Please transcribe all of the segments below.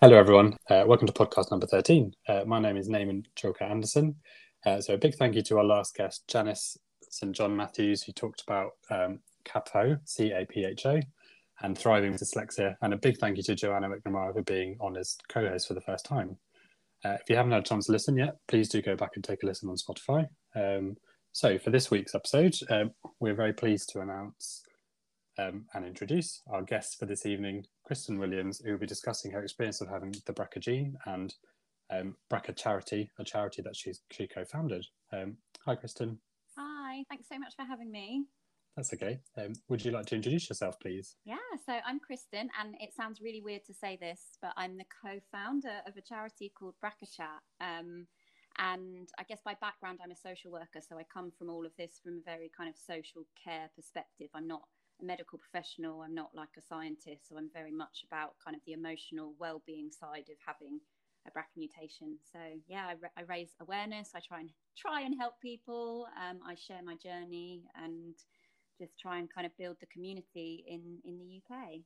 Hello, everyone. Uh, welcome to podcast number 13. Uh, my name is Naaman Joka Anderson. Uh, so, a big thank you to our last guest, Janice St. John Matthews, who talked about um, CAPHO, C A P H O, and thriving with dyslexia. And a big thank you to Joanna McNamara for being on as co host for the first time. Uh, if you haven't had a chance to listen yet, please do go back and take a listen on Spotify. Um, so, for this week's episode, um, we're very pleased to announce um, and introduce our guest for this evening, Kristen Williams, who will be discussing her experience of having the BRCA gene and um, BRCA Charity, a charity that she's, she co founded. Um, hi, Kristen. Hi, thanks so much for having me. That's okay. Um, would you like to introduce yourself, please? Yeah, so I'm Kristen, and it sounds really weird to say this, but I'm the co founder of a charity called BRCA Chat. Um, and I guess by background, I'm a social worker, so I come from all of this from a very kind of social care perspective. I'm not a medical professional. I'm not like a scientist, so I'm very much about kind of the emotional well-being side of having a BRCA mutation. So yeah, I, I raise awareness. I try and try and help people. Um, I share my journey and just try and kind of build the community in in the UK.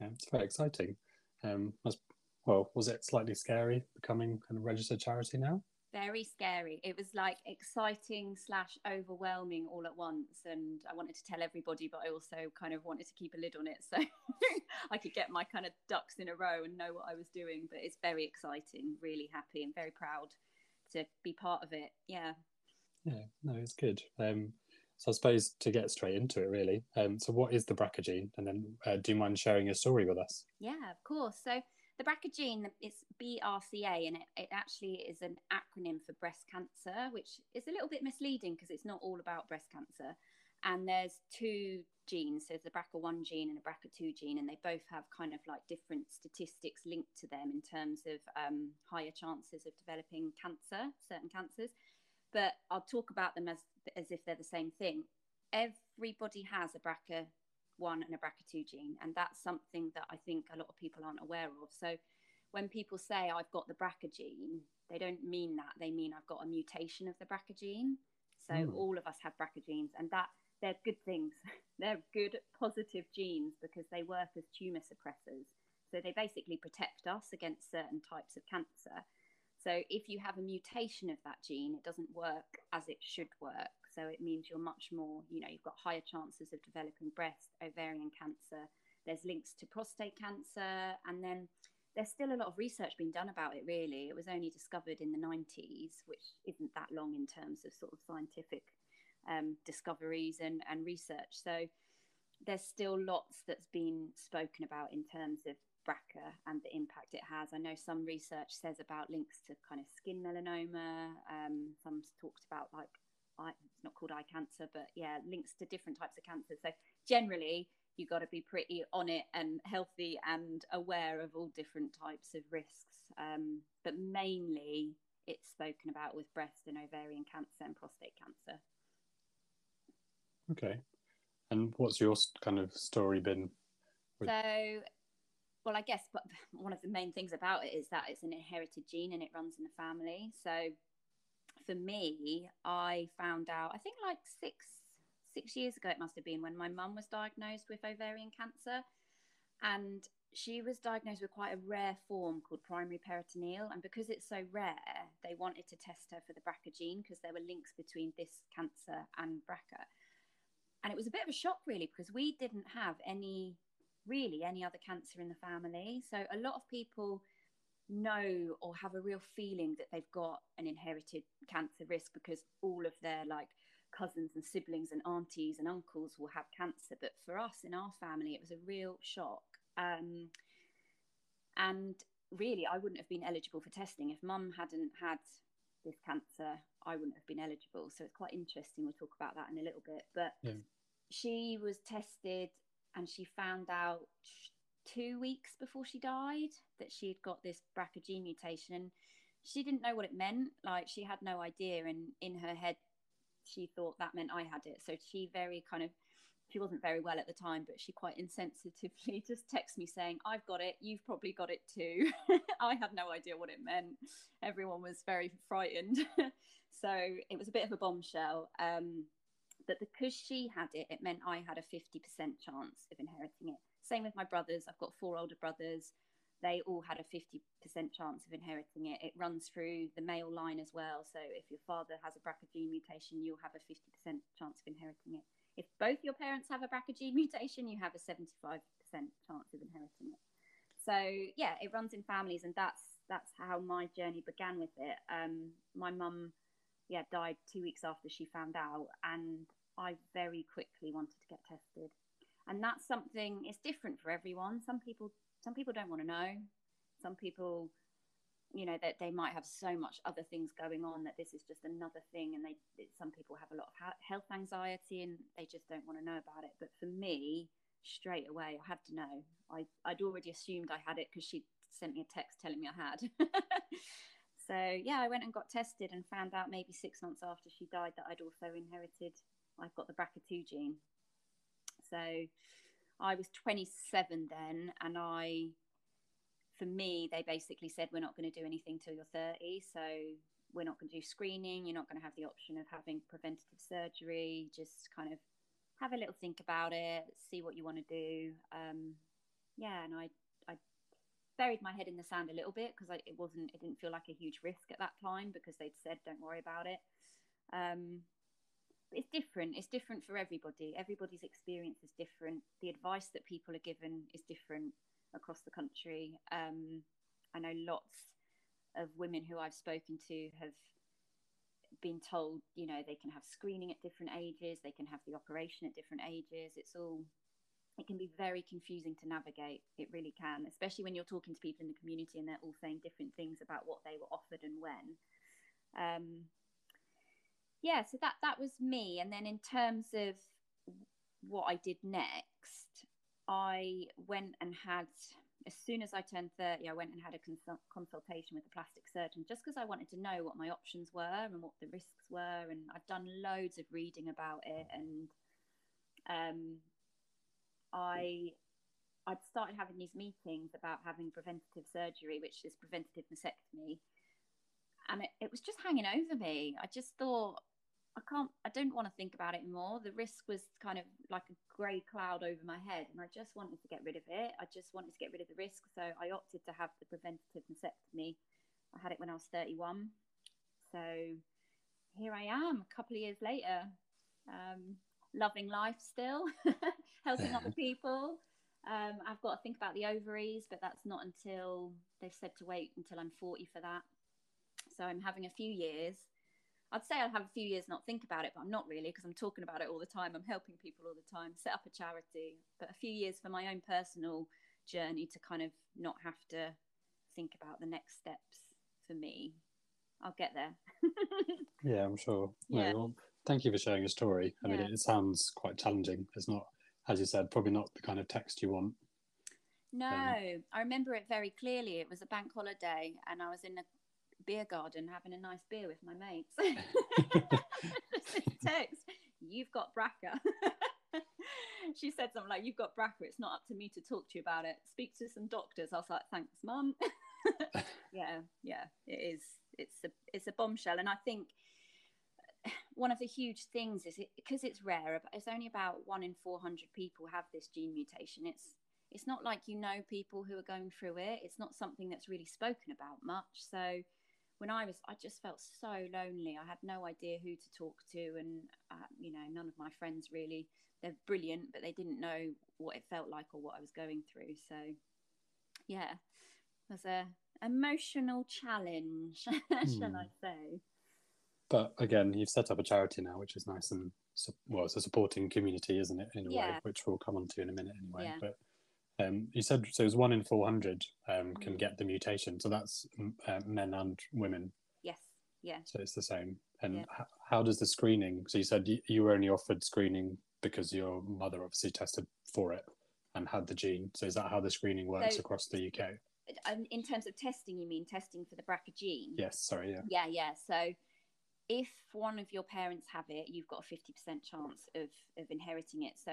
Yeah, it's very exciting. Um, was, well, was it slightly scary becoming kind of registered charity now? Very scary. It was like exciting slash overwhelming all at once. And I wanted to tell everybody, but I also kind of wanted to keep a lid on it so I could get my kind of ducks in a row and know what I was doing. But it's very exciting, really happy and very proud to be part of it. Yeah. Yeah, no, it's good. Um, so I suppose to get straight into it, really. Um, so what is the BRCA gene? And then uh, do you mind sharing your story with us? Yeah, of course. So the BRCA gene is BRCA, and it, it actually is an acronym for breast cancer, which is a little bit misleading because it's not all about breast cancer. And there's two genes, so there's the BRCA1 gene and a BRCA2 gene, and they both have kind of like different statistics linked to them in terms of um, higher chances of developing cancer, certain cancers. But I'll talk about them as as if they're the same thing. Everybody has a BRCA one and a BRCA2 gene. And that's something that I think a lot of people aren't aware of. So when people say I've got the BRCA gene, they don't mean that. They mean I've got a mutation of the BRCA gene. So mm. all of us have BRCA genes, and that they're good things. they're good, positive genes because they work as tumor suppressors. So they basically protect us against certain types of cancer. So if you have a mutation of that gene, it doesn't work as it should work. So it means you're much more, you know, you've got higher chances of developing breast, ovarian cancer. There's links to prostate cancer. And then there's still a lot of research being done about it, really. It was only discovered in the 90s, which isn't that long in terms of sort of scientific um, discoveries and, and research. So there's still lots that's been spoken about in terms of BRCA and the impact it has. I know some research says about links to kind of skin melanoma. Um, some talked about like not called eye cancer, but yeah, links to different types of cancer. So generally, you got to be pretty on it and healthy and aware of all different types of risks. Um, but mainly, it's spoken about with breast and ovarian cancer and prostate cancer. Okay. And what's your kind of story been? With... So, well, I guess, but one of the main things about it is that it's an inherited gene and it runs in the family. So, for me, I found out, I think like six six years ago it must have been when my mum was diagnosed with ovarian cancer. And she was diagnosed with quite a rare form called primary peritoneal. And because it's so rare they wanted to test her for the BRCA gene because there were links between this cancer and BRCA. And it was a bit of a shock really because we didn't have any really any other cancer in the family. So a lot of people know or have a real feeling that they've got an inherited cancer risk because all of their like cousins and siblings and aunties and uncles will have cancer. But for us in our family it was a real shock. Um, and really i wouldn't have been eligible for testing. If mum hadn't had this cancer i wouldn't have been eligible. So it's quite interesting. We'll talk about that in a little bit. But yeah. she was tested and she found out two weeks before she died that she had got this BRCA gene mutation. She didn't know what it meant. Like she had no idea, and in her head, she thought that meant I had it. So she very kind of, she wasn't very well at the time, but she quite insensitively just texted me saying, "I've got it. You've probably got it too." I had no idea what it meant. Everyone was very frightened. so it was a bit of a bombshell. Um, but because she had it, it meant I had a 50% chance of inheriting it. Same with my brothers. I've got four older brothers. they all had a 50% chance of inheriting it. It runs through the male line as well. So if your father has a BRCA gene mutation, you'll have a 50% chance of inheriting it. If both your parents have a BRCA gene mutation, you have a 75% chance of inheriting it. So yeah, it runs in families, and that's that's how my journey began with it. Um, my mum, yeah, died two weeks after she found out, and I very quickly wanted to get tested. And that's something. It's different for everyone. Some people some people don't want to know. Some people, you know, that they might have so much other things going on that this is just another thing. And they, some people have a lot of health anxiety and they just don't want to know about it. But for me, straight away, I had to know. I, I'd already assumed I had it because she sent me a text telling me I had. so yeah, I went and got tested and found out maybe six months after she died that I'd also inherited. I've got the BRCA2 gene. So I was 27 then, and I, for me, they basically said, We're not going to do anything till you're 30. So we're not going to do screening. You're not going to have the option of having preventative surgery. Just kind of have a little think about it, see what you want to do. Um, yeah, and I, I buried my head in the sand a little bit because it wasn't, it didn't feel like a huge risk at that time because they'd said, Don't worry about it. Um, it's different. It's different for everybody. Everybody's experience is different. The advice that people are given is different across the country. Um, I know lots of women who I've spoken to have been told, you know, they can have screening at different ages, they can have the operation at different ages. It's all, it can be very confusing to navigate. It really can, especially when you're talking to people in the community and they're all saying different things about what they were offered and when. Um, yeah, so that that was me. And then in terms of what I did next, I went and had as soon as I turned 30, I went and had a consult- consultation with a plastic surgeon just because I wanted to know what my options were and what the risks were. And I'd done loads of reading about it. And um, I, I'd started having these meetings about having preventative surgery, which is preventative mastectomy. And it, it was just hanging over me. I just thought, I can't, I don't want to think about it anymore. The risk was kind of like a grey cloud over my head, and I just wanted to get rid of it. I just wanted to get rid of the risk. So I opted to have the preventative mastectomy. I had it when I was 31. So here I am a couple of years later, um, loving life still, helping other people. Um, I've got to think about the ovaries, but that's not until they've said to wait until I'm 40 for that. So I'm having a few years I'd say I'd have a few years not think about it, but I'm not really because I'm talking about it all the time. I'm helping people all the time, set up a charity, but a few years for my own personal journey to kind of not have to think about the next steps for me. I'll get there. yeah, I'm sure. Yeah. No, well, thank you for sharing your story. I yeah. mean, it, it sounds quite challenging. It's not, as you said, probably not the kind of text you want. No, um, I remember it very clearly. It was a bank holiday, and I was in a beer garden having a nice beer with my mates. text, you've got BRCA. she said something like, You've got BRCA, it's not up to me to talk to you about it. Speak to some doctors. I was like, Thanks, mum. yeah, yeah, it is. It's a it's a bombshell. And I think one of the huge things is it because it's rare, it's only about one in 400 people have this gene mutation. It's it's not like you know people who are going through it. It's not something that's really spoken about much. So when I was, I just felt so lonely. I had no idea who to talk to, and uh, you know, none of my friends really. They're brilliant, but they didn't know what it felt like or what I was going through. So, yeah, it was a emotional challenge, shall mm. I say? But again, you've set up a charity now, which is nice and well, it's a supporting community, isn't it? In a yeah. way, which we'll come on to in a minute, anyway. Yeah. But um, you said so. It's one in four hundred um, can mm. get the mutation. So that's uh, men and women. Yes. Yeah. So it's the same. And yeah. h- how does the screening? So you said you, you were only offered screening because your mother obviously tested for it and had the gene. So is that how the screening works so, across the UK? Um, in terms of testing, you mean testing for the BRCA gene? Yes. Sorry. Yeah. Yeah. Yeah. So if one of your parents have it, you've got a 50% chance of, of inheriting it. So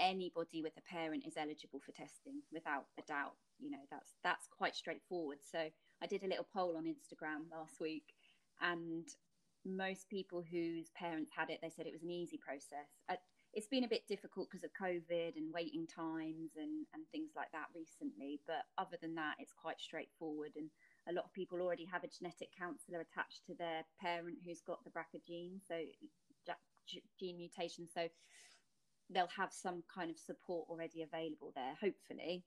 anybody with a parent is eligible for testing without a doubt you know that's that's quite straightforward so i did a little poll on instagram last week and most people whose parents had it they said it was an easy process uh, it's been a bit difficult because of COVID and waiting times and, and things like that recently. But other than that, it's quite straightforward. And a lot of people already have a genetic counselor attached to their parent who's got the BRCA gene, so gene mutation. So they'll have some kind of support already available there, hopefully.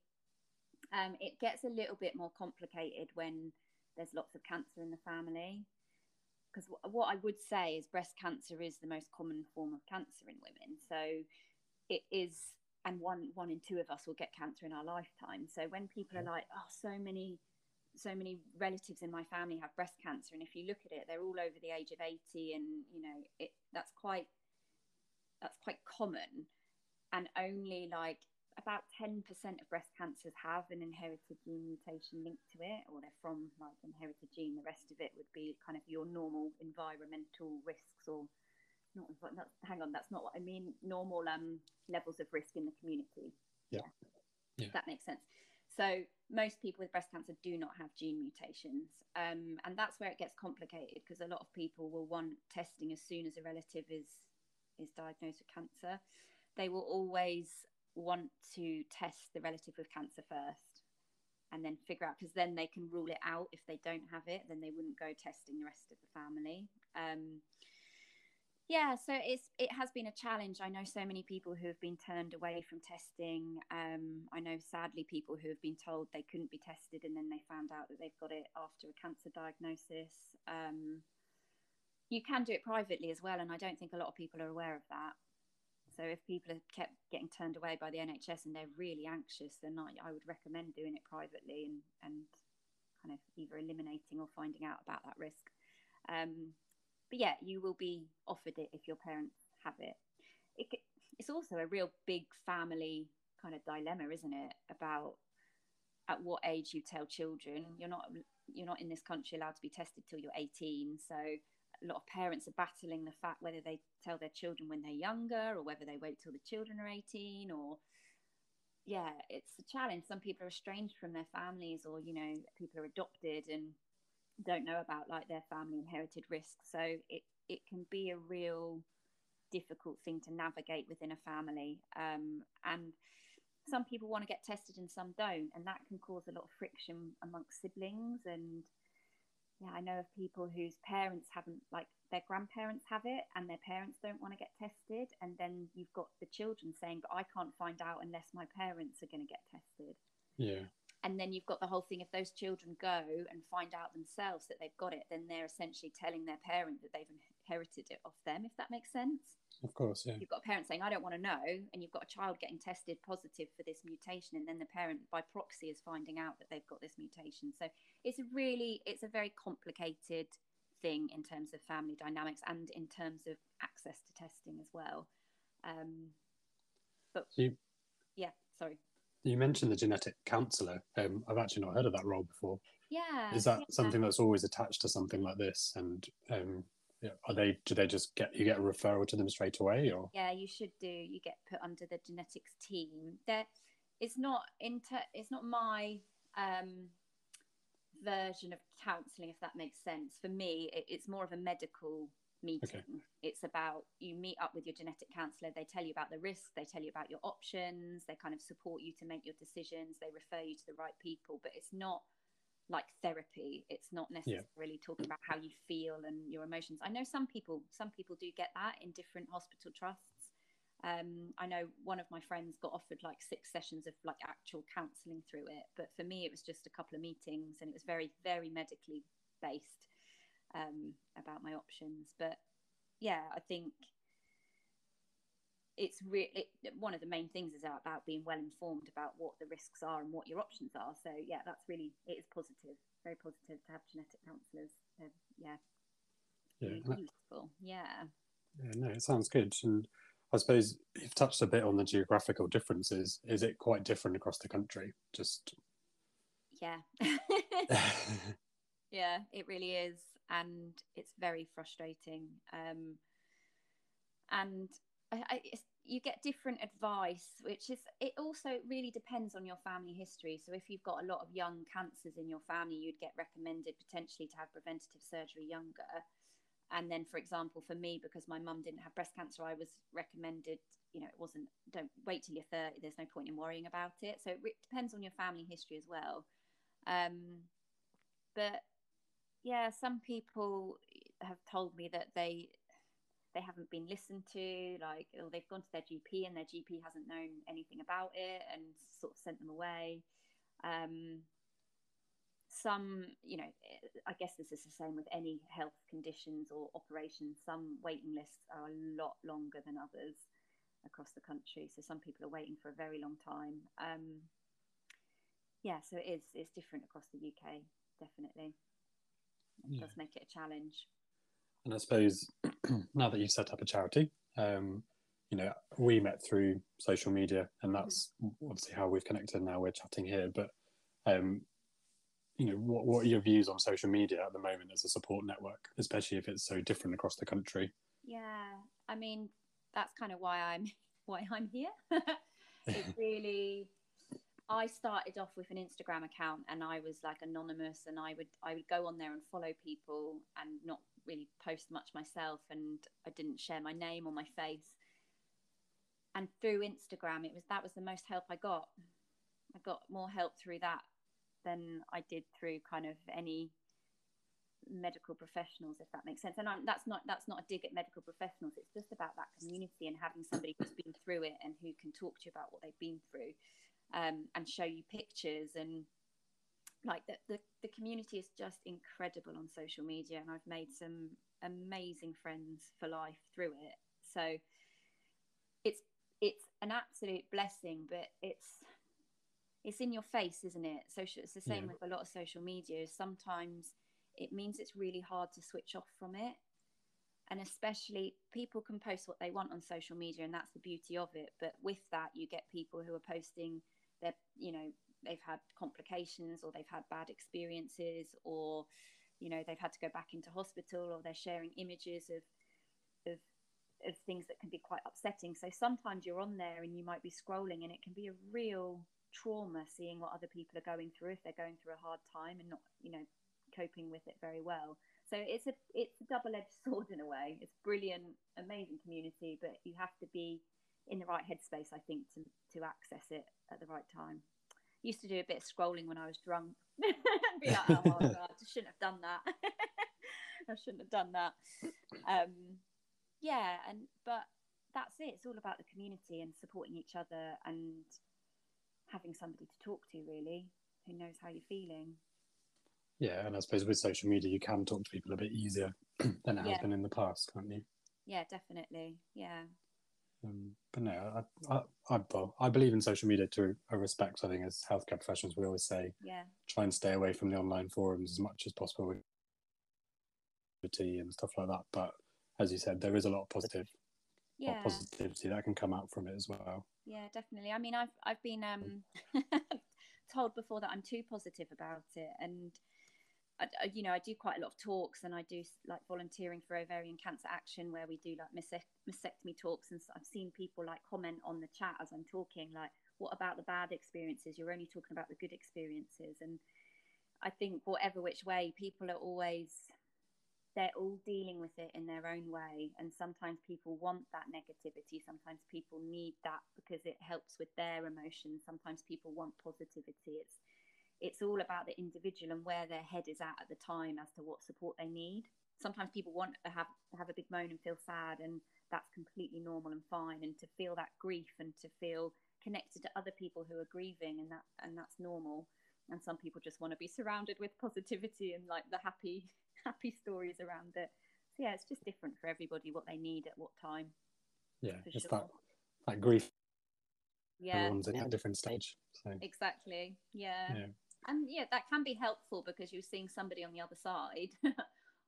Um, it gets a little bit more complicated when there's lots of cancer in the family because what I would say is breast cancer is the most common form of cancer in women. So it is, and one one in two of us will get cancer in our lifetime. So when people are like, oh, so many, so many relatives in my family have breast cancer, and if you look at it, they're all over the age of eighty, and you know, it that's quite that's quite common, and only like about 10% of breast cancers have an inherited gene mutation linked to it, or they're from like inherited gene. The rest of it would be kind of your normal environmental risks, or not. not hang on, that's not what I mean. Normal um, levels of risk in the community. Yeah. yeah. That makes sense. So most people with breast cancer do not have gene mutations, um, and that's where it gets complicated because a lot of people will want testing as soon as a relative is is diagnosed with cancer. They will always want to test the relative with cancer first and then figure out because then they can rule it out. If they don't have it then they wouldn't go testing the rest of the family. Um, yeah so it's it has been a challenge. I know so many people who have been turned away from testing. Um, i know sadly people who have been told they couldn't be tested and then they found out that they've got it after a cancer diagnosis. Um, you can do it privately as well and i don't think a lot of people are aware of that so if people are kept getting turned away by the NHS and they're really anxious, then I, I would recommend doing it privately and, and kind of either eliminating or finding out about that risk. Um, but yeah, you will be offered it if your parents have it. it. It's also a real big family kind of dilemma, isn't it? About at what age you tell children. You're not you're not in this country allowed to be tested till you're 18, so a lot of parents are battling the fact whether they tell their children when they're younger or whether they wait till the children are 18 or yeah it's a challenge. Some people are estranged from their families or you know people are adopted and don't know about like their family inherited risks. So it it can be a real difficult thing to navigate within a family. Um, and some people want to get tested and some don't. And that can cause a lot of friction amongst siblings and yeah, I know of people whose parents haven't, like their grandparents have it and their parents don't want to get tested. And then you've got the children saying, but I can't find out unless my parents are going to get tested. Yeah. And then you've got the whole thing if those children go and find out themselves that they've got it, then they're essentially telling their parent that they've inherited it off them, if that makes sense. Of course, yeah. You've got a parent saying, I don't want to know, and you've got a child getting tested positive for this mutation, and then the parent by proxy is finding out that they've got this mutation. So it's really, it's a very complicated thing in terms of family dynamics and in terms of access to testing as well. Um, but so you, yeah, sorry. You mentioned the genetic counsellor. Um, I've actually not heard of that role before. Yeah. Is that yeah. something that's always attached to something like this? And um, are they? Do they just get you get a referral to them straight away, or? Yeah, you should do. You get put under the genetics team. There, it's not inter. It's not my um, version of counselling, if that makes sense. For me, it, it's more of a medical meeting. Okay. It's about you meet up with your genetic counselor. They tell you about the risks, they tell you about your options, they kind of support you to make your decisions, they refer you to the right people, but it's not like therapy. It's not necessarily yeah. talking about how you feel and your emotions. I know some people, some people do get that in different hospital trusts. Um, I know one of my friends got offered like six sessions of like actual counselling through it, but for me, it was just a couple of meetings, and it was very, very medically based um, about my options. But yeah, I think it's really one of the main things is about being well informed about what the risks are and what your options are. So yeah, that's really it is positive, very positive to have genetic counsellors. Uh, yeah, yeah, really useful. Yeah. Yeah, no, it sounds good. And I suppose you've touched a bit on the geographical differences. Is it quite different across the country? Just yeah. yeah, it really is and it's very frustrating. Um, and I, I, you get different advice, which is it also really depends on your family history. So if you've got a lot of young cancers in your family, you'd get recommended potentially to have preventative surgery younger. and then for example for me because my mum didn't have breast cancer i was recommended you know it wasn't don't wait till you're 30 there's no point in worrying about it so it depends on your family history as well um, but yeah some people have told me that they they haven't been listened to like or they've gone to their gp and their gp hasn't known anything about it and sort of sent them away. Um, some you know i guess this is the same with any health conditions or operations. Some waiting lists are a lot longer than others across the country. So some people are waiting for a very long time. Um, yeah so it is it's different across the uk definitely. It yeah. does make it a challenge and i suppose now that you've set up a charity um, you know we met through social media and that's obviously how we've connected now we're chatting here but um, you know what, what are your views on social media at the moment as a support network especially if it's so different across the country? Yeah i mean that's kind of why i'm why i'm here. It really i started off with an instagram account and i was like anonymous and i would i would go on there and follow people and not really post much myself and i didn't share my name or my face. And through instagram it was that was the most help i got. I got more help through that than I did through kind of any medical professionals if that makes sense. And I'm, that's not that's not a dig at medical professionals. It's just about that community and having somebody who's been through it and who can talk to you about what they've been through um, and show you pictures and like the, the the community is just incredible on social media and I've made some amazing friends for life through it so it's it's an absolute blessing but it's it's in your face, isn't it? Social. It's the same yeah. with a lot of social media. Sometimes it means it's really hard to switch off from it, and especially people can post what they want on social media, and that's the beauty of it. But with that, you get people who are posting their, you know, they've had complications or they've had bad experiences or you know they've had to go back into hospital or they're sharing images of of of things that can be quite upsetting. So sometimes you're on there and you might be scrolling and it can be a real trauma seeing what other people are going through if they're going through a hard time and not you know coping with it very well. So it's a it's a double-edged sword in a way. It's brilliant amazing community but you have to be in the right headspace i think to to access it at the right time used to do a bit of scrolling when i was drunk. Be like oh my god i shouldn't have done that. I shouldn't have done that. Um yeah and but that's it. It's all about the community and supporting each other and having somebody to talk to really who knows how you're feeling. Yeah and i suppose with social media you can talk to people a bit easier than it yeah. has been in the past can't you? Yeah definitely. Yeah um, but no I, I, I, I believe in social media to a respect. I think as healthcare professionals we always say yeah. try and stay away from the online forums as much as possible with and stuff like that. But as you said there is a lot of positive yeah. positivity that can come out from it as well. Yeah definitely. I mean i've i've been um told before that i'm too positive about it. And I, you know i do quite a lot of talks and i do like volunteering for ovarian cancer action where we do like mastectomy talks and i've seen people like comment on the chat as i'm talking like what about the bad experiences? You're only talking about the good experiences. And i think whatever which way people are always they're all dealing with it in their own way. And sometimes people want that negativity. Sometimes people need that because it helps with their emotions. Sometimes people want positivity. It's it's all about the individual and where their head is at at the time as to what support they need sometimes people want to have have a big moan and feel sad and that's completely normal and fine and to feel that grief and to feel connected to other people who are grieving and that and that's normal and some people just want to be surrounded with positivity and like the happy happy stories around it. So yeah, it's just different for everybody what they need at what time. Yeah, it's sure. that that grief. Yeah, everyone's at a different stage. So exactly, yeah. yeah. And yeah, that can be helpful because you're seeing somebody on the other side,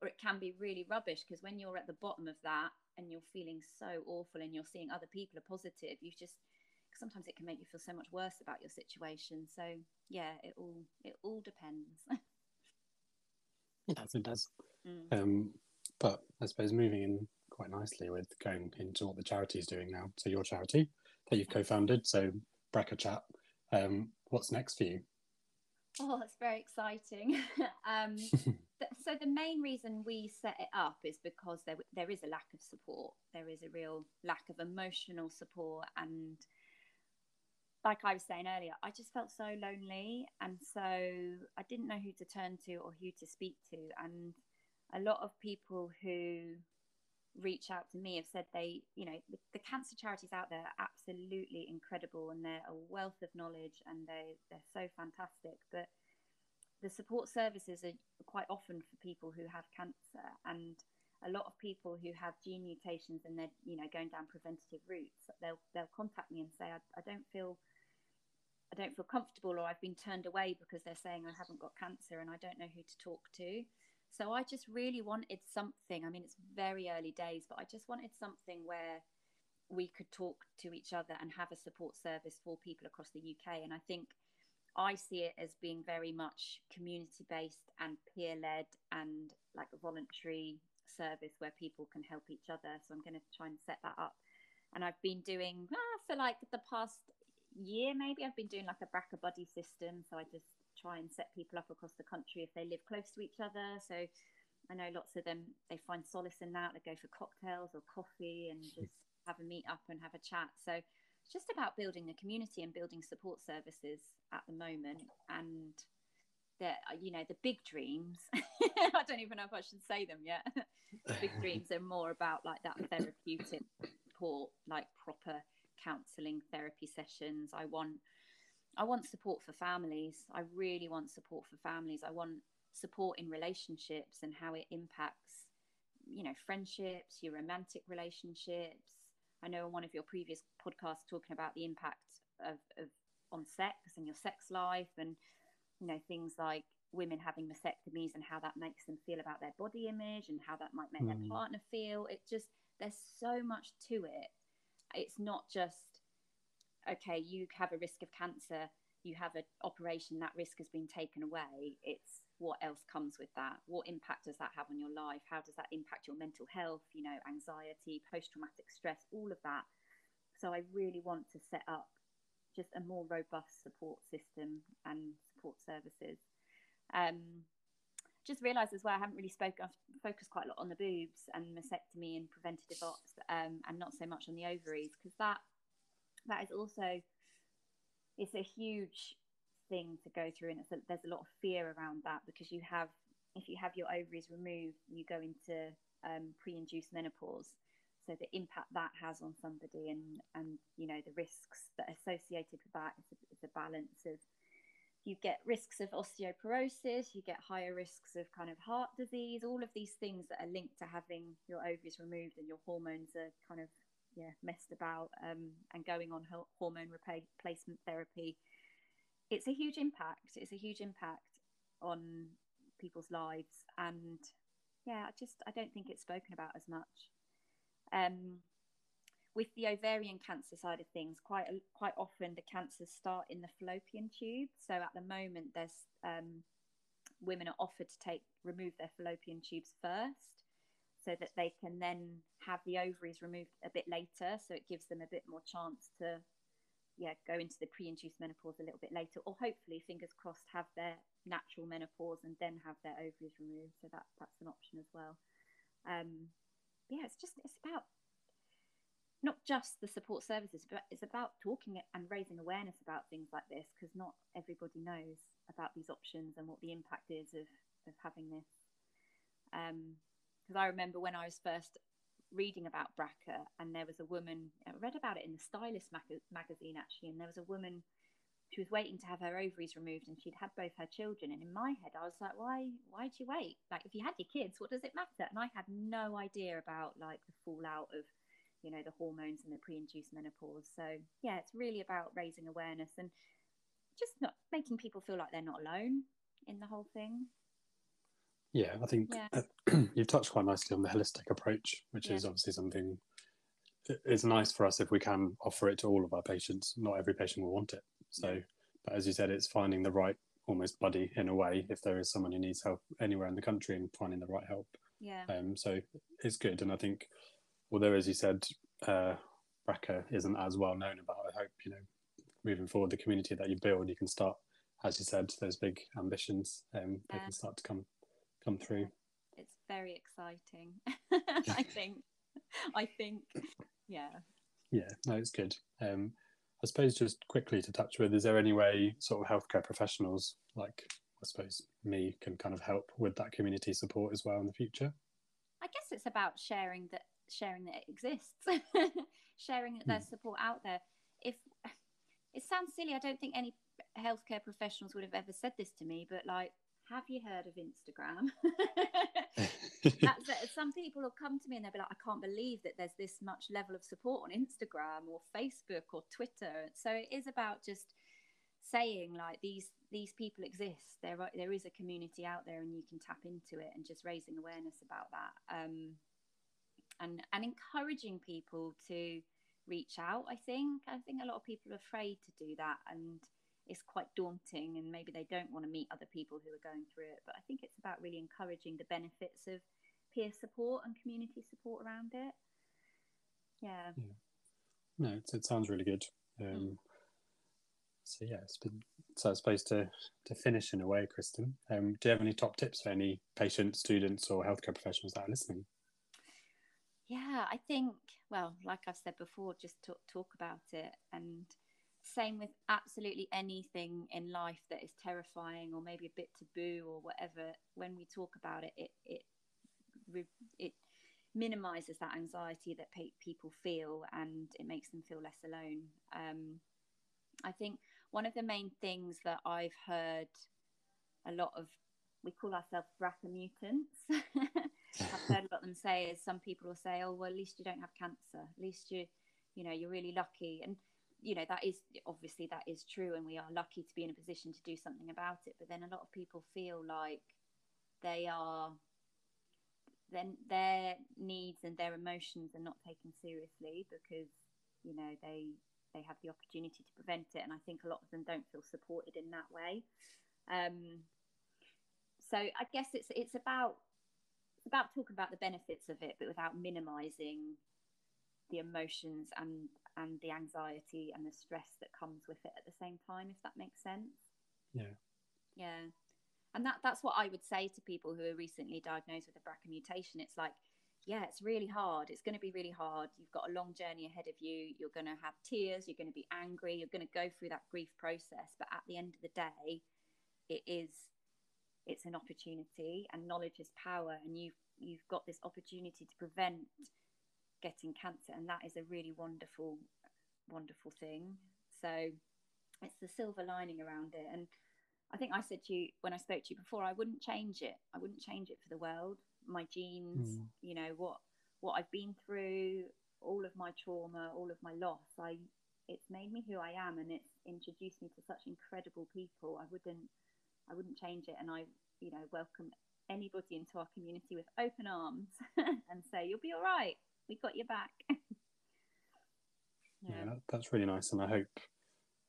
or it can be really rubbish because when you're at the bottom of that and you're feeling so awful and you're seeing other people are positive, you just sometimes it can make you feel so much worse about your situation. So yeah, it all it all depends. Yes, it does. Mm. Um, but I suppose moving in quite nicely with going into what the charity is doing now. So your charity that you've co-founded, so BRCA Chat. Um, what's next for you? Oh, it's very exciting. um, so the main reason we set it up is because there there is a lack of support. There is a real lack of emotional support and like I was saying earlier, I just felt so lonely and so I didn't know who to turn to or who to speak to and a lot of people who reach out to me have said they, you know, the, the, cancer charities out there are absolutely incredible and they're a wealth of knowledge and they they're so fantastic. But the support services are quite often for people who have cancer and a lot of people who have gene mutations and they're you know going down preventative routes they'll they'll contact me and say I, I don't feel I don't feel comfortable or I've been turned away because they're saying I haven't got cancer and I don't know who to talk to so I just really wanted something. I mean, it's very early days, but I just wanted something where we could talk to each other and have a support service for people across the UK. And I think I see it as being very much community based and peer led and like a voluntary service where people can help each other. So I'm going to try and set that up. And I've been doing ah, for like the past year, maybe I've been doing like a BRCA buddy system. So I just try and set people up across the country if they live close to each other. So I know lots of them they find solace in that. They go for cocktails or coffee and just have a meet up and have a chat. So it's just about building a community and building support services at the moment and the you know the big dreams i don't even know if i should say them yet the big dreams are more about like that therapeutic support like proper counseling therapy sessions i want I want support for families. I really want support for families. I want support in relationships and how it impacts, you know, friendships, your romantic relationships. I know in one of your previous podcasts talking about the impact of, of on sex and your sex life and you know things like women having mastectomies and how that makes them feel about their body image and how that might make mm. their partner feel. It just there's so much to it. It's not just okay, you have a risk of cancer, you have an operation, that risk has been taken away. It's what else comes with that? What impact does that have on your life? How does that impact your mental health, you know, anxiety, post traumatic stress, all of that? So I really want to set up just a more robust support system and support services. Um, just realised as well, I haven't really spoken, I've focused quite a lot on the boobs and mastectomy and preventative ops um, and not so much on the ovaries because that that is also it's a huge thing to go through and a, there's a lot of fear around that because you have if you have your ovaries removed you go into um, pre-induced menopause. So the impact that has on somebody and and you know the risks that are associated with that a, is a balance of you get risks of osteoporosis you get higher risks of kind of heart disease all of these things that are linked to having your ovaries removed and your hormones are kind of yeah messed about um, and going on hormone replacement therapy. It's a huge impact. It's a huge impact on people's lives. And yeah i just i don't think it's spoken about as much. Um, with the ovarian cancer side of things quite quite often the cancers start in the fallopian tube. So at the moment there's um, women are offered to take remove their fallopian tubes first so that they can then have the ovaries removed a bit later. So it gives them a bit more chance to, yeah, go into the pre-induced menopause a little bit later, or hopefully, fingers crossed, have their natural menopause and then have their ovaries removed. So that that's an option as well. Um, yeah, it's just it's about not just the support services, but it's about talking and raising awareness about things like this because not everybody knows about these options and what the impact is of of having this. Um, because I remember when I was first reading about BRCA, and there was a woman. I read about it in the Stylist mag- magazine actually, and there was a woman. She was waiting to have her ovaries removed, and she'd had both her children. And in my head, I was like, "Why? Why'd you wait? Like, if you had your kids, what does it matter?" And I had no idea about like the fallout of, you know, the hormones and the pre-induced menopause. So yeah, it's really about raising awareness and just not making people feel like they're not alone in the whole thing. Yeah, I think yeah. you've touched quite nicely on the holistic approach, which yeah. is obviously something. It's nice for us if we can offer it to all of our patients. Not every patient will want it. So, but as you said, it's finding the right almost buddy in a way if there is someone who needs help anywhere in the country and finding the right help. Yeah. Um. So it's good, and I think, although as you said, uh, BRCA isn't as well known about. I hope you know, moving forward, the community that you build, you can start, as you said, those big ambitions. Um, they can start to come come through. It's very exciting. I think. I think. Yeah. Yeah, no, it's good. Um, I suppose just quickly to touch with, is there any way sort of healthcare professionals like I suppose me can kind of help with that community support as well in the future? I guess it's about sharing that sharing that it exists, sharing that there's hmm. support out there. If it sounds silly, I don't think any healthcare professionals would have ever said this to me, but like, have you heard of Instagram? some people will come to me and they'll be like, I can't believe that there's this much level of support on Instagram or Facebook or Twitter. So it is about just saying like these these people exist. There are, there is a community out there, and you can tap into it, and just raising awareness about that, um, and and encouraging people to reach out. I think I think a lot of people are afraid to do that, and it's quite daunting, and maybe they don't want to meet other people who are going through it. But I think it's about really encouraging the benefits of peer support and community support around it. Yeah. yeah. No, it, it sounds really good. Um, mm. So yeah, it's been so I suppose to to finish in a way, Kristen. Um, do you have any top tips for any patients, students, or healthcare professionals that are listening? Yeah, I think well, like I've said before, just talk talk about it, and same with absolutely anything in life that is terrifying or maybe a bit taboo or whatever. When we talk about it, it it it minimizes that anxiety that people feel and it makes them feel less alone. Um, I think one of the main things that I've heard a lot of, we call ourselves BRCA mutants. I've heard a lot of them say is some people will say, oh, well, at least you don't have cancer. At least you, you know, you're really lucky. And, you know, that is obviously that is true. And we are lucky to be in a position to do something about it. But then a lot of people feel like they are then their needs and their emotions are not taken seriously because you know they they have the opportunity to prevent it. And I think a lot of them don't feel supported in that way. Um, so I guess it's it's about it's about talking about the benefits of it, but without minimising the emotions and and the anxiety and the stress that comes with it at the same time. If that makes sense. Yeah. Yeah. And that that's what I would say to people who are recently diagnosed with a BRCA mutation. It's like yeah, it's really hard. It's going to be really hard. You've got a long journey ahead of you. You're going to have tears. You're going to be angry. You're going to go through that grief process. But at the end of the day, it is it's an opportunity, and knowledge is power. And you've you've got this opportunity to prevent getting cancer, and that is a really wonderful, wonderful thing. So it's the silver lining around it. And I think I said to you when I spoke to you before, I wouldn't change it. I wouldn't change it for the world my genes, mm. you know, what what I've been through, all of my trauma, all of my loss. I it's made me who I am and it's introduced me to such incredible people. I wouldn't I wouldn't change it and I, you know, welcome anybody into our community with open arms and say, You'll be all right. We got your back. yeah, yeah that's really nice and I hope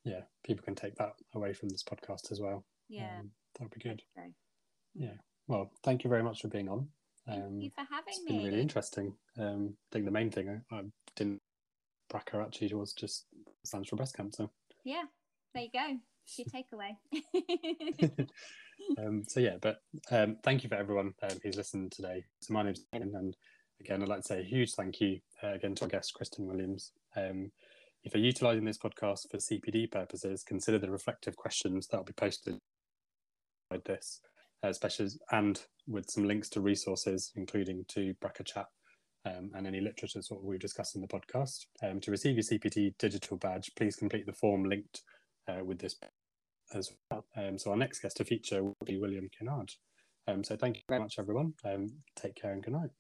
yeah, people can take that away from this podcast as well. Yeah. Um, that would be good. Yeah. Well, thank you very much for being on. Thank um, you for having it's me. It's been really interesting. Um, I think the main thing I, I didn't BRCA actually was just stands for breast cancer. Yeah, there you go. It's Your takeaway. um, so yeah, but um, thank you for everyone um, who's listened today. So my name's Ian, and again, I'd like to say a huge thank you uh, again to our guest Kristen Williams. Um, if you're utilising this podcast for CPD purposes, consider the reflective questions that will be posted like this uh, especially and with some links to resources, including to BRCA Chat um, and any literature sort of we've discussed in the podcast. Um, to receive your CPD digital badge, please complete the form linked uh, with this as well. Um, so our next guest to feature will be William Kennard. Um, so thank you very much, everyone. Um, take care and good night.